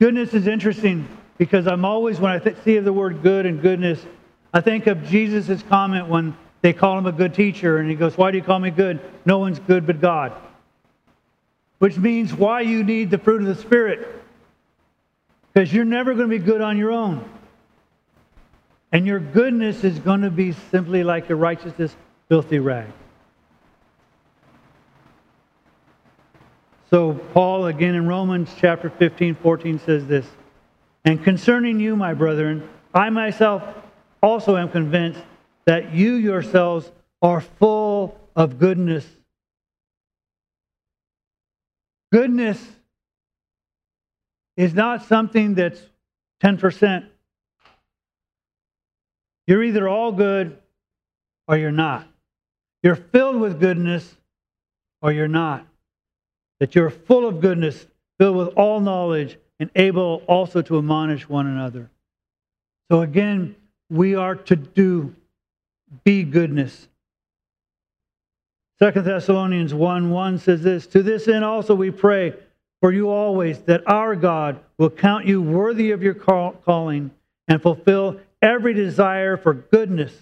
Goodness is interesting because I'm always, when I th- see the word good and goodness, I think of Jesus' comment when they call him a good teacher, and he goes, Why do you call me good? No one's good but God. Which means why you need the fruit of the Spirit. Because you're never going to be good on your own. And your goodness is going to be simply like your righteousness, filthy rag. So, Paul, again in Romans chapter 15, 14, says this And concerning you, my brethren, I myself also am convinced that you yourselves are full of goodness. Goodness is not something that's 10%. You're either all good or you're not. You're filled with goodness or you're not that you're full of goodness, filled with all knowledge, and able also to admonish one another. So again, we are to do be goodness. Second Thessalonians 1 1 says this To this end also we pray for you always, that our God will count you worthy of your calling and fulfill every desire for goodness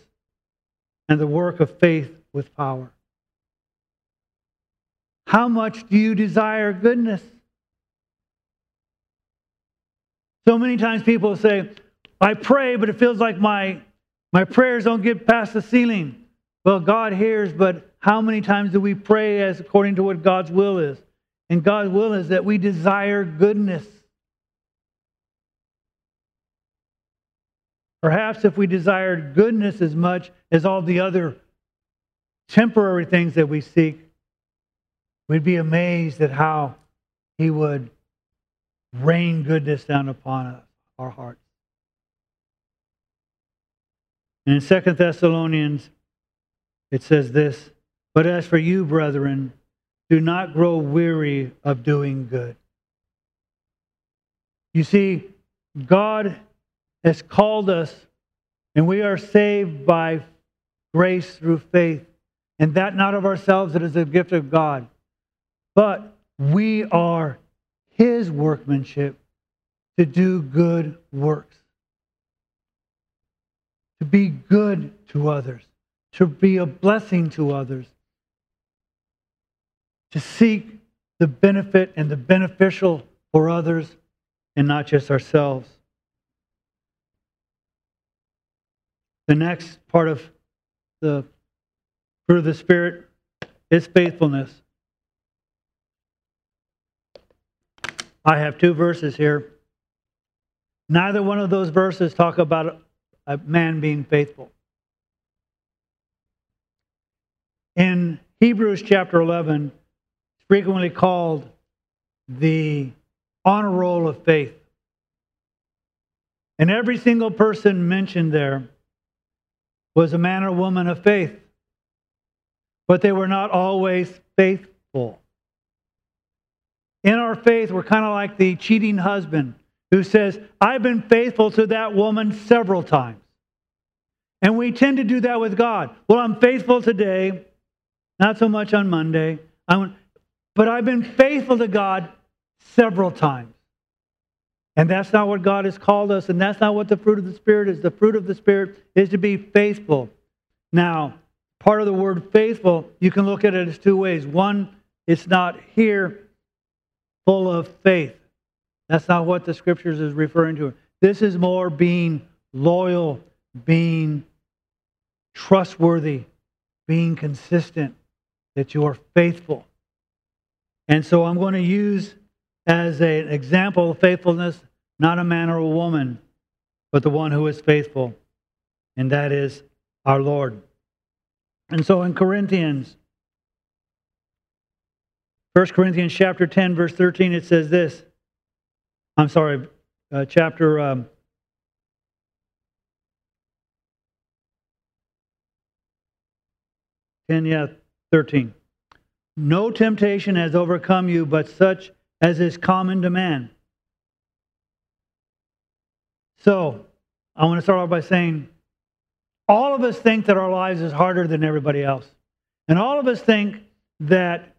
and the work of faith with power. How much do you desire goodness? So many times people say, I pray, but it feels like my, my prayers don't get past the ceiling. Well, God hears, but how many times do we pray as according to what God's will is? And God's will is that we desire goodness. Perhaps if we desired goodness as much as all the other temporary things that we seek, We'd be amazed at how He would rain goodness down upon us, our hearts. And in Second Thessalonians, it says this But as for you, brethren, do not grow weary of doing good. You see, God has called us, and we are saved by grace through faith, and that not of ourselves, it is a gift of God. But we are his workmanship to do good works, to be good to others, to be a blessing to others, to seek the benefit and the beneficial for others and not just ourselves. The next part of the fruit of the Spirit is faithfulness. I have two verses here. Neither one of those verses talk about a man being faithful. In Hebrews chapter 11, it's frequently called the honor roll of faith. And every single person mentioned there was a man or woman of faith, but they were not always faithful. In our faith, we're kind of like the cheating husband who says, I've been faithful to that woman several times. And we tend to do that with God. Well, I'm faithful today, not so much on Monday. I'm, but I've been faithful to God several times. And that's not what God has called us, and that's not what the fruit of the Spirit is. The fruit of the Spirit is to be faithful. Now, part of the word faithful, you can look at it as two ways. One, it's not here full of faith. That's not what the scriptures is referring to. This is more being loyal, being trustworthy, being consistent, that you are faithful. And so I'm going to use as an example of faithfulness not a man or a woman, but the one who is faithful, and that is our Lord. And so in Corinthians 1 Corinthians chapter 10, verse 13, it says this. I'm sorry, uh, chapter um, Ten, yeah, thirteen. No temptation has overcome you, but such as is common to man. So, I want to start off by saying, all of us think that our lives is harder than everybody else, and all of us think that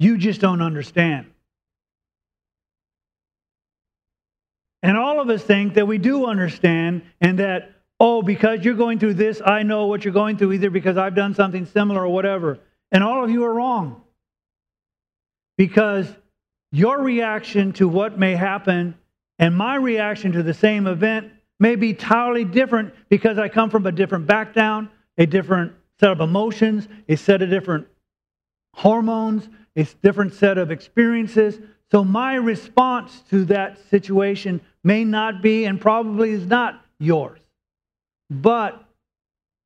you just don't understand. And all of us think that we do understand and that, oh, because you're going through this, I know what you're going through, either because I've done something similar or whatever. And all of you are wrong. Because your reaction to what may happen and my reaction to the same event may be entirely different because I come from a different background, a different set of emotions, a set of different hormones, a different set of experiences. So my response to that situation may not be and probably is not yours. But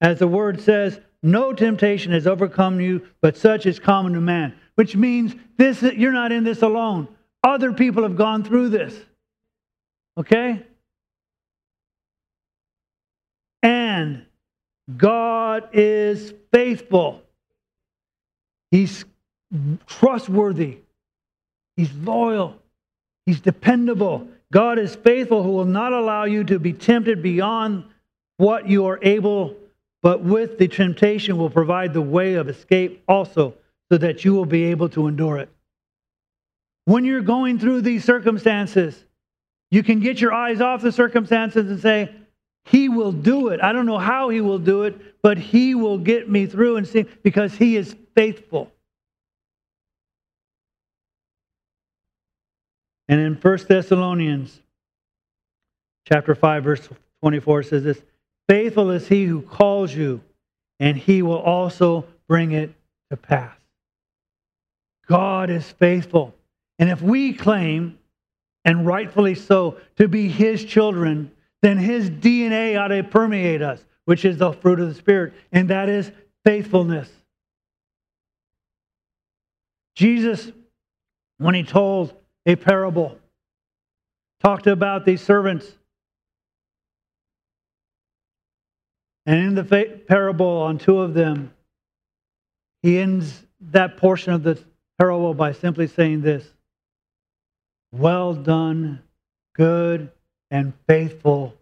as the word says, no temptation has overcome you, but such is common to man. Which means this you're not in this alone. Other people have gone through this. Okay? And God is faithful. He's trustworthy. He's loyal. He's dependable. God is faithful who will not allow you to be tempted beyond what you are able, but with the temptation will provide the way of escape also, so that you will be able to endure it. When you're going through these circumstances, you can get your eyes off the circumstances and say, He will do it. I don't know how He will do it, but He will get me through and see because He is faithful. And in 1 Thessalonians chapter 5 verse 24 says this, faithful is he who calls you and he will also bring it to pass. God is faithful. And if we claim, and rightfully so, to be his children, then his DNA ought to permeate us, which is the fruit of the Spirit, and that is faithfulness. Jesus, when he told a parable. Talked about these servants. And in the parable on two of them, he ends that portion of the parable by simply saying this Well done, good and faithful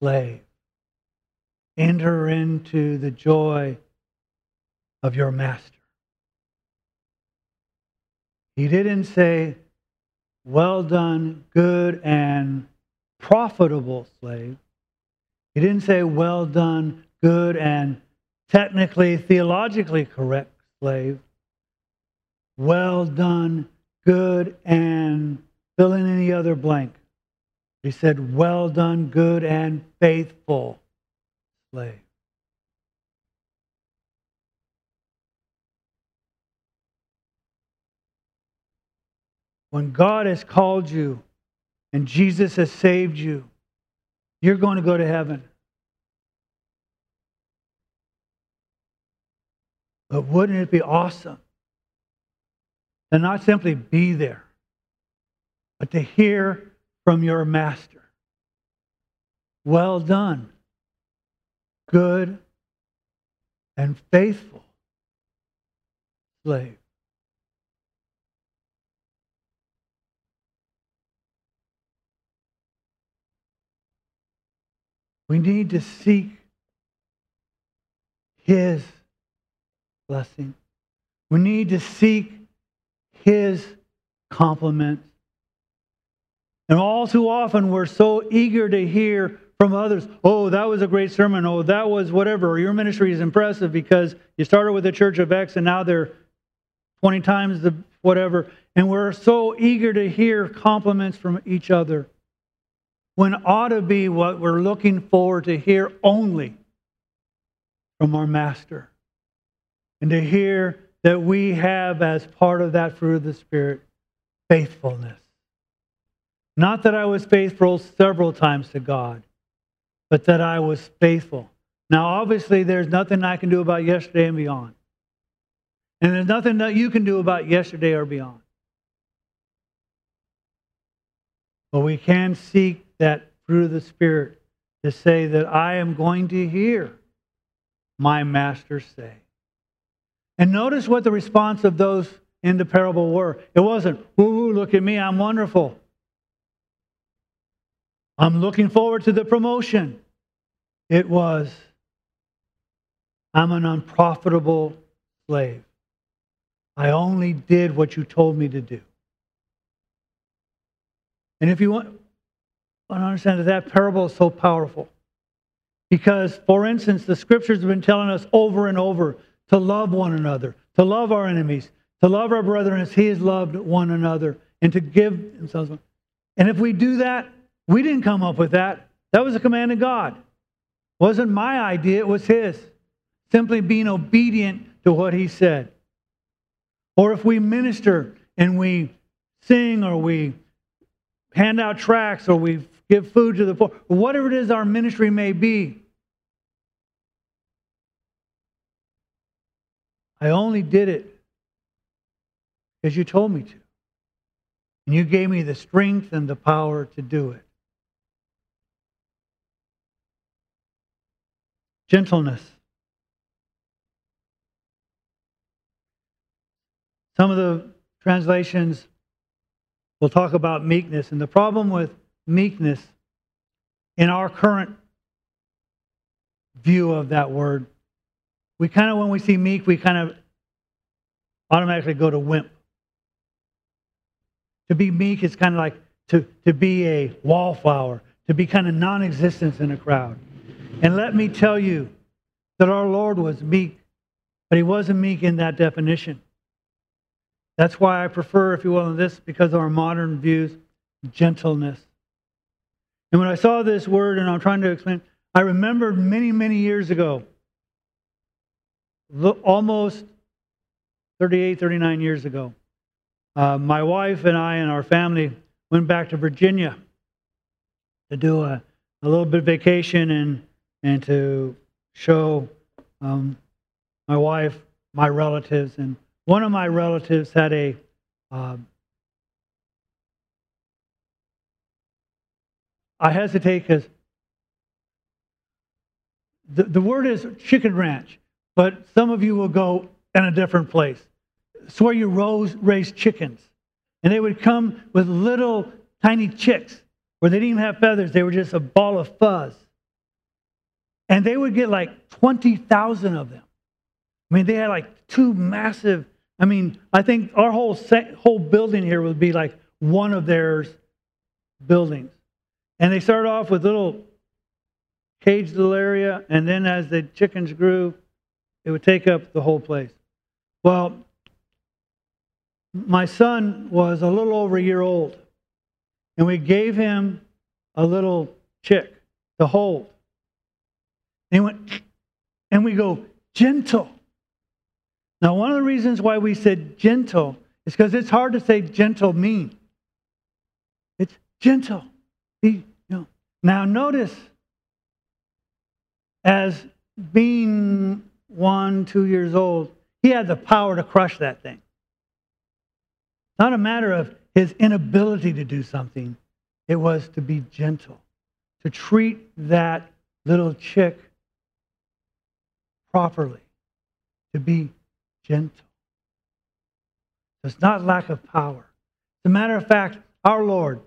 slave. Enter into the joy of your master. He didn't say, well done, good and profitable slave. He didn't say, well done, good and technically, theologically correct slave. Well done, good and fill in any other blank. He said, well done, good and faithful slave. When God has called you and Jesus has saved you, you're going to go to heaven. But wouldn't it be awesome to not simply be there, but to hear from your master? Well done, good and faithful slave. We need to seek His blessing. We need to seek His compliments. And all too often, we're so eager to hear from others, oh, that was a great sermon. Oh, that was whatever. Your ministry is impressive because you started with the church of X and now they're 20 times the whatever. And we're so eager to hear compliments from each other when ought to be what we're looking forward to hear only from our Master. And to hear that we have, as part of that fruit of the Spirit, faithfulness. Not that I was faithful several times to God, but that I was faithful. Now, obviously, there's nothing I can do about yesterday and beyond. And there's nothing that you can do about yesterday or beyond. But we can seek that fruit of the Spirit to say that I am going to hear my master say. And notice what the response of those in the parable were. It wasn't, ooh, look at me, I'm wonderful. I'm looking forward to the promotion. It was, I'm an unprofitable slave. I only did what you told me to do. And if you want, understand that that parable is so powerful. Because, for instance, the scriptures have been telling us over and over to love one another, to love our enemies, to love our brethren as he has loved one another, and to give themselves. And if we do that, we didn't come up with that. That was a command of God. It wasn't my idea, it was his. Simply being obedient to what he said. Or if we minister and we sing or we hand out tracts or we give food to the poor, whatever it is our ministry may be. I only did it because you told me to. And you gave me the strength and the power to do it. Gentleness. Some of the translations will talk about meekness. And the problem with meekness in our current view of that word, we kind of, when we see meek, we kind of automatically go to wimp. To be meek is kind of like to, to be a wallflower, to be kind of non existence in a crowd. And let me tell you that our Lord was meek, but he wasn't meek in that definition. That's why I prefer, if you will, in this, because of our modern views, gentleness. And when I saw this word, and I'm trying to explain, I remembered many, many years ago, almost 38, 39 years ago, uh, my wife and I and our family went back to Virginia to do a, a little bit of vacation and, and to show um, my wife, my relatives, and one of my relatives had a uh, I hesitate because the, the word is chicken ranch, but some of you will go in a different place. It's where you rose, raise chickens. And they would come with little tiny chicks where they didn't even have feathers, they were just a ball of fuzz. And they would get like 20,000 of them. I mean, they had like two massive, I mean, I think our whole, whole building here would be like one of theirs buildings. And they started off with little caged little area, and then as the chickens grew, it would take up the whole place. Well, my son was a little over a year old, and we gave him a little chick to hold. And he went, and we go, gentle. Now, one of the reasons why we said gentle is because it's hard to say gentle mean. It's gentle. Be, you know. Now, notice, as being one, two years old, he had the power to crush that thing. Not a matter of his inability to do something, it was to be gentle, to treat that little chick properly, to be gentle. It's not lack of power. As a matter of fact, our Lord,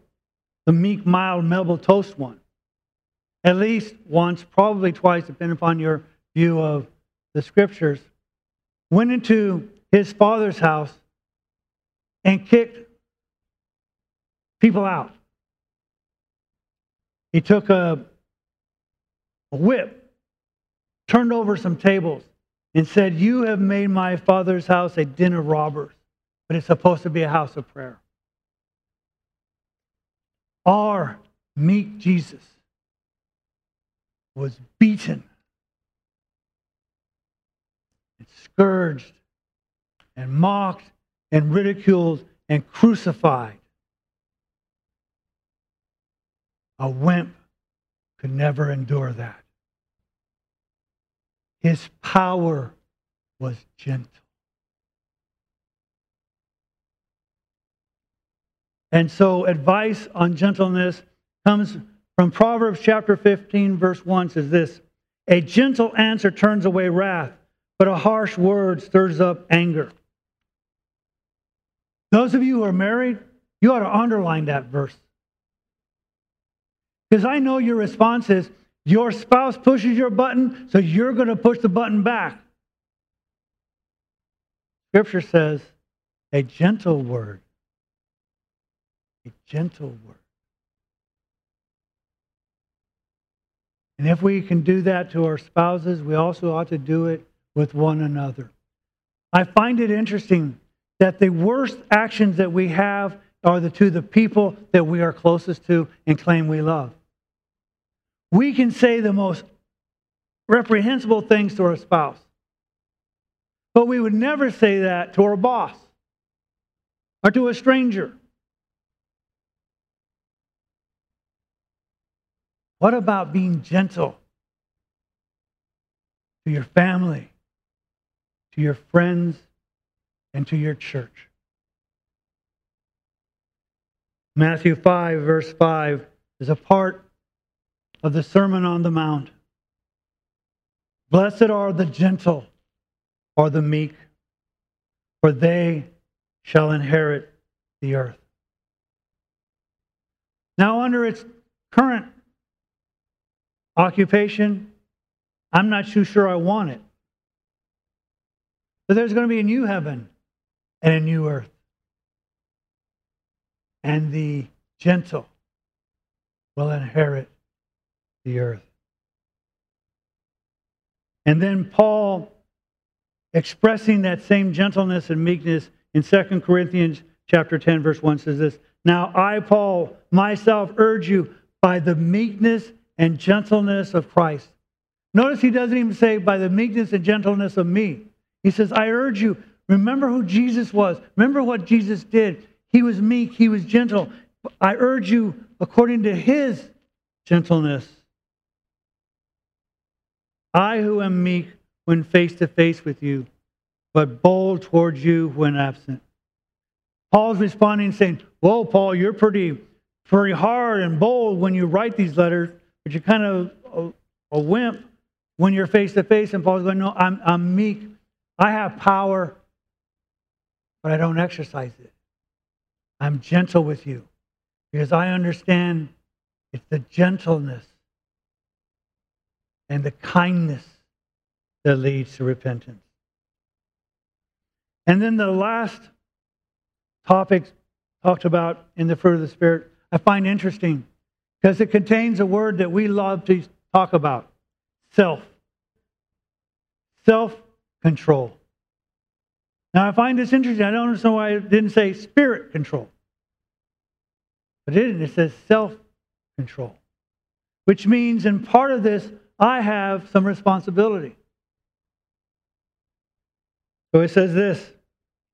the meek, mild, milquetoast one, at least once, probably twice, depending upon your view of the scriptures, went into his father's house and kicked people out. He took a, a whip, turned over some tables, and said, You have made my father's house a den of robbers, but it's supposed to be a house of prayer. Our meek Jesus was beaten and scourged and mocked and ridiculed and crucified. A wimp could never endure that. His power was gentle. And so, advice on gentleness comes from Proverbs chapter 15, verse 1 says this A gentle answer turns away wrath, but a harsh word stirs up anger. Those of you who are married, you ought to underline that verse. Because I know your response is, your spouse pushes your button, so you're going to push the button back. Scripture says, a gentle word. A gentle word. And if we can do that to our spouses, we also ought to do it with one another. I find it interesting that the worst actions that we have are the to the people that we are closest to and claim we love. We can say the most reprehensible things to our spouse, but we would never say that to our boss or to a stranger. What about being gentle to your family, to your friends, and to your church? Matthew 5, verse 5, is a part of the Sermon on the Mount. Blessed are the gentle or the meek, for they shall inherit the earth. Now, under its current occupation, I'm not too sure I want it. But there's going to be a new heaven and a new earth. And the gentle will inherit the earth. And then Paul, expressing that same gentleness and meekness in 2 Corinthians chapter 10, verse 1 says this Now I, Paul, myself urge you by the meekness and gentleness of Christ. Notice he doesn't even say, by the meekness and gentleness of me. He says, I urge you, remember who Jesus was. Remember what Jesus did. He was meek, he was gentle. I urge you, according to his gentleness. I who am meek when face to face with you, but bold towards you when absent. Paul's responding saying, Whoa, Paul, you're pretty, pretty hard and bold when you write these letters but you're kind of a, a wimp when you're face to face. And Paul's going, No, I'm, I'm meek. I have power, but I don't exercise it. I'm gentle with you because I understand it's the gentleness and the kindness that leads to repentance. And then the last topic talked about in the fruit of the Spirit, I find interesting because it contains a word that we love to talk about self. Self control. Now, I find this interesting. I don't understand why it didn't say spirit control. But it didn't. It says self control, which means in part of this, I have some responsibility. So it says this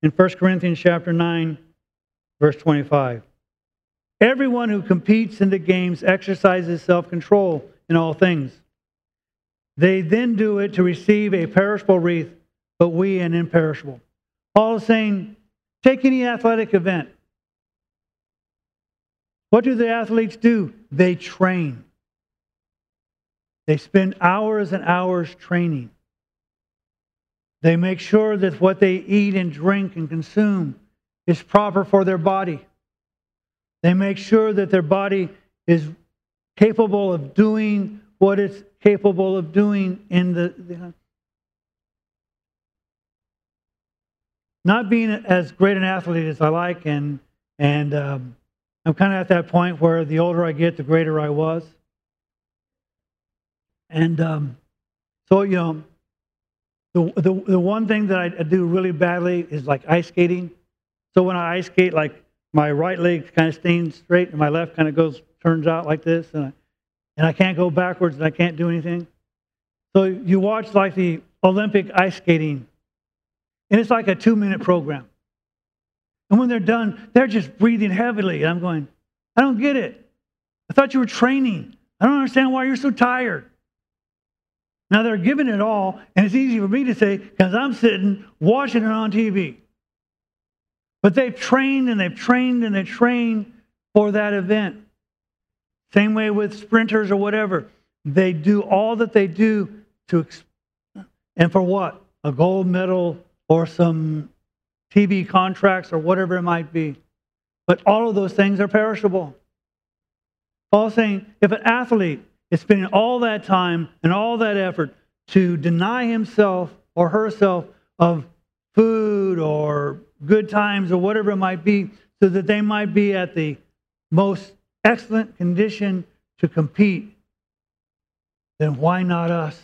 in 1 Corinthians chapter 9, verse 25. Everyone who competes in the games exercises self control in all things. They then do it to receive a perishable wreath, but we an imperishable. Paul is saying, take any athletic event. What do the athletes do? They train. They spend hours and hours training. They make sure that what they eat and drink and consume is proper for their body. They make sure that their body is capable of doing what it's capable of doing in the, the not being as great an athlete as I like, and and um, I'm kind of at that point where the older I get, the greater I was. And um, so you know, the, the the one thing that I do really badly is like ice skating. So when I ice skate, like my right leg kind of stays straight and my left kind of goes turns out like this and I, and I can't go backwards and I can't do anything. So you watch like the Olympic ice skating and it's like a two minute program. And when they're done, they're just breathing heavily. And I'm going, I don't get it. I thought you were training. I don't understand why you're so tired. Now they're giving it all, and it's easy for me to say because I'm sitting watching it on TV. But they've trained and they've trained and they've trained for that event. Same way with sprinters or whatever. They do all that they do to, and for what? A gold medal or some TV contracts or whatever it might be. But all of those things are perishable. Paul's saying if an athlete is spending all that time and all that effort to deny himself or herself of food or good times or whatever it might be, so that they might be at the most excellent condition to compete. then why not us?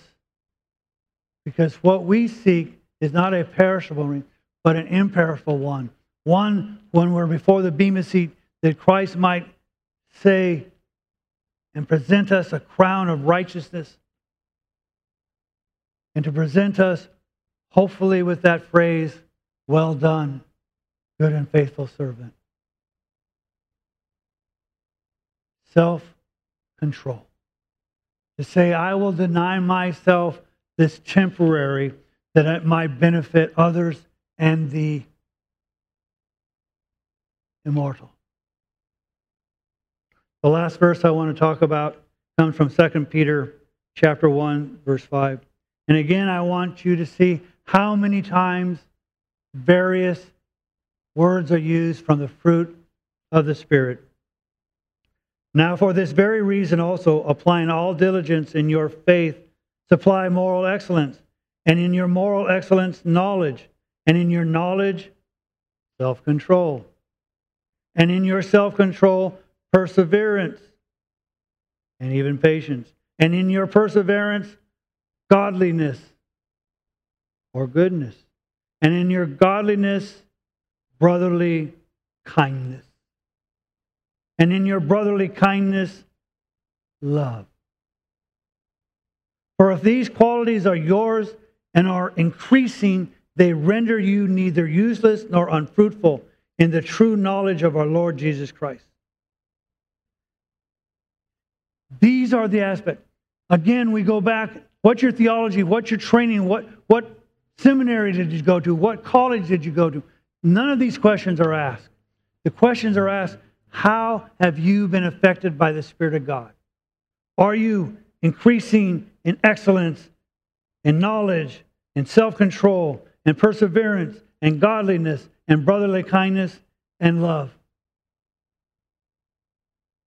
Because what we seek is not a perishable ring, but an imperishable one. One when we're before the Bema seat that Christ might say and present us a crown of righteousness and to present us, hopefully, with that phrase, Well done, good and faithful servant. Self control. To say, I will deny myself this temporary that it might benefit others and the immortal. The last verse I want to talk about comes from 2 Peter chapter 1 verse 5. And again I want you to see how many times various words are used from the fruit of the spirit. Now for this very reason also applying all diligence in your faith supply moral excellence and in your moral excellence knowledge and in your knowledge self-control and in your self-control perseverance, and even patience. And in your perseverance, godliness or goodness. And in your godliness, brotherly kindness. And in your brotherly kindness, love. For if these qualities are yours and are increasing, they render you neither useless nor unfruitful in the true knowledge of our Lord Jesus Christ. These are the aspects. Again, we go back. What's your theology? What's your training? What, what seminary did you go to? What college did you go to? None of these questions are asked. The questions are asked How have you been affected by the Spirit of God? Are you increasing in excellence, in knowledge, in self control, in perseverance, and godliness, and brotherly kindness, and love?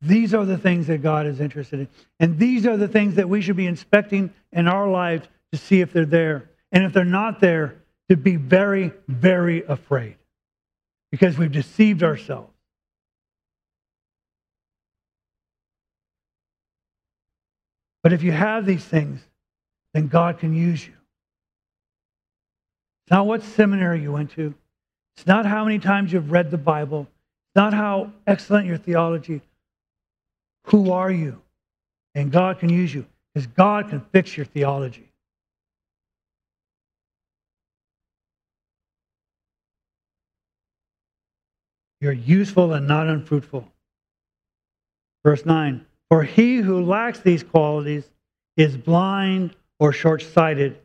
These are the things that God is interested in. And these are the things that we should be inspecting in our lives to see if they're there. And if they're not there, to be very, very afraid because we've deceived ourselves. But if you have these things, then God can use you. It's not what seminary you went to. It's not how many times you've read the Bible. It's not how excellent your theology. Who are you? And God can use you because God can fix your theology. You're useful and not unfruitful. Verse 9 For he who lacks these qualities is blind or short sighted.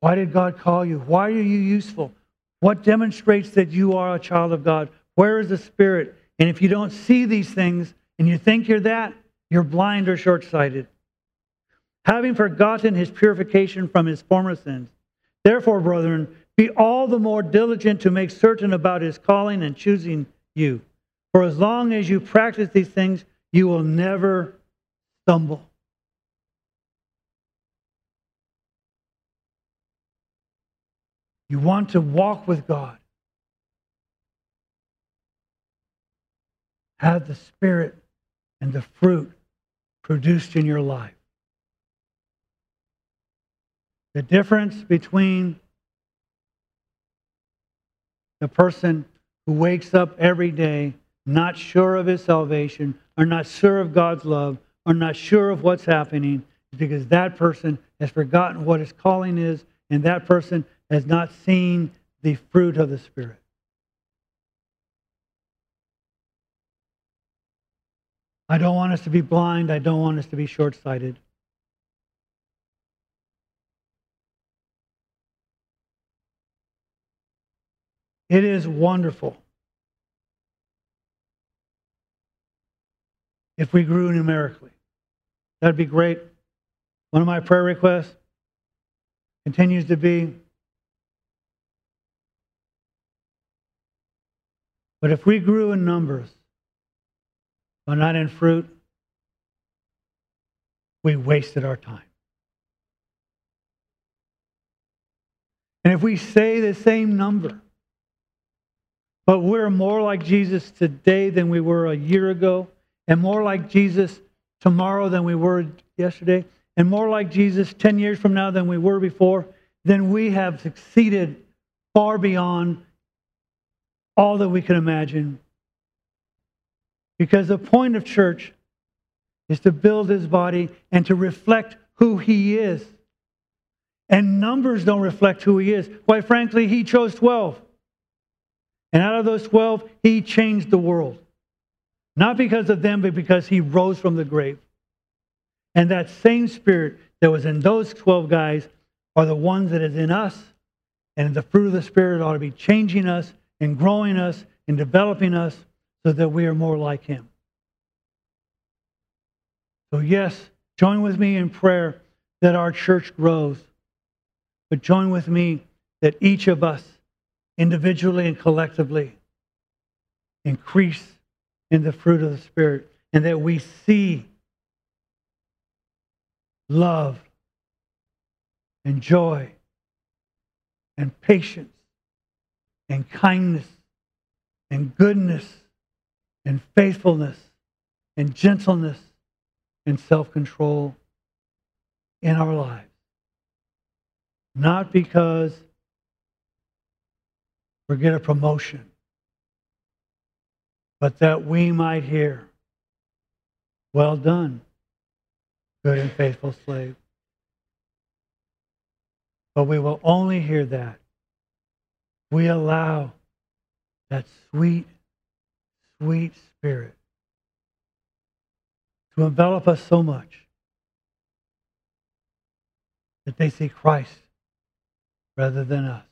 Why did God call you? Why are you useful? What demonstrates that you are a child of God? Where is the Spirit? And if you don't see these things and you think you're that, you're blind or short sighted. Having forgotten his purification from his former sins. Therefore, brethren, be all the more diligent to make certain about his calling and choosing you. For as long as you practice these things, you will never stumble. You want to walk with God. Have the Spirit and the fruit produced in your life. The difference between the person who wakes up every day not sure of his salvation, or not sure of God's love, or not sure of what's happening, is because that person has forgotten what his calling is, and that person has not seen the fruit of the Spirit. I don't want us to be blind. I don't want us to be short sighted. It is wonderful if we grew numerically. That'd be great. One of my prayer requests continues to be But if we grew in numbers, but not in fruit, we wasted our time. And if we say the same number, But we're more like Jesus today than we were a year ago, and more like Jesus tomorrow than we were yesterday, and more like Jesus 10 years from now than we were before, then we have succeeded far beyond all that we can imagine. Because the point of church is to build his body and to reflect who he is. And numbers don't reflect who he is. Quite frankly, he chose 12. And out of those 12, he changed the world. Not because of them, but because he rose from the grave. And that same spirit that was in those 12 guys are the ones that is in us. And the fruit of the Spirit ought to be changing us and growing us and developing us so that we are more like him. So, yes, join with me in prayer that our church grows. But join with me that each of us, individually and collectively, increase in the fruit of the Spirit and that we see love and joy and patience and kindness and goodness and faithfulness and gentleness and self control in our lives. Not because we get a promotion, but that we might hear, Well done, good and faithful slave. But we will only hear that. We allow that sweet, sweet spirit to envelop us so much that they see Christ rather than us.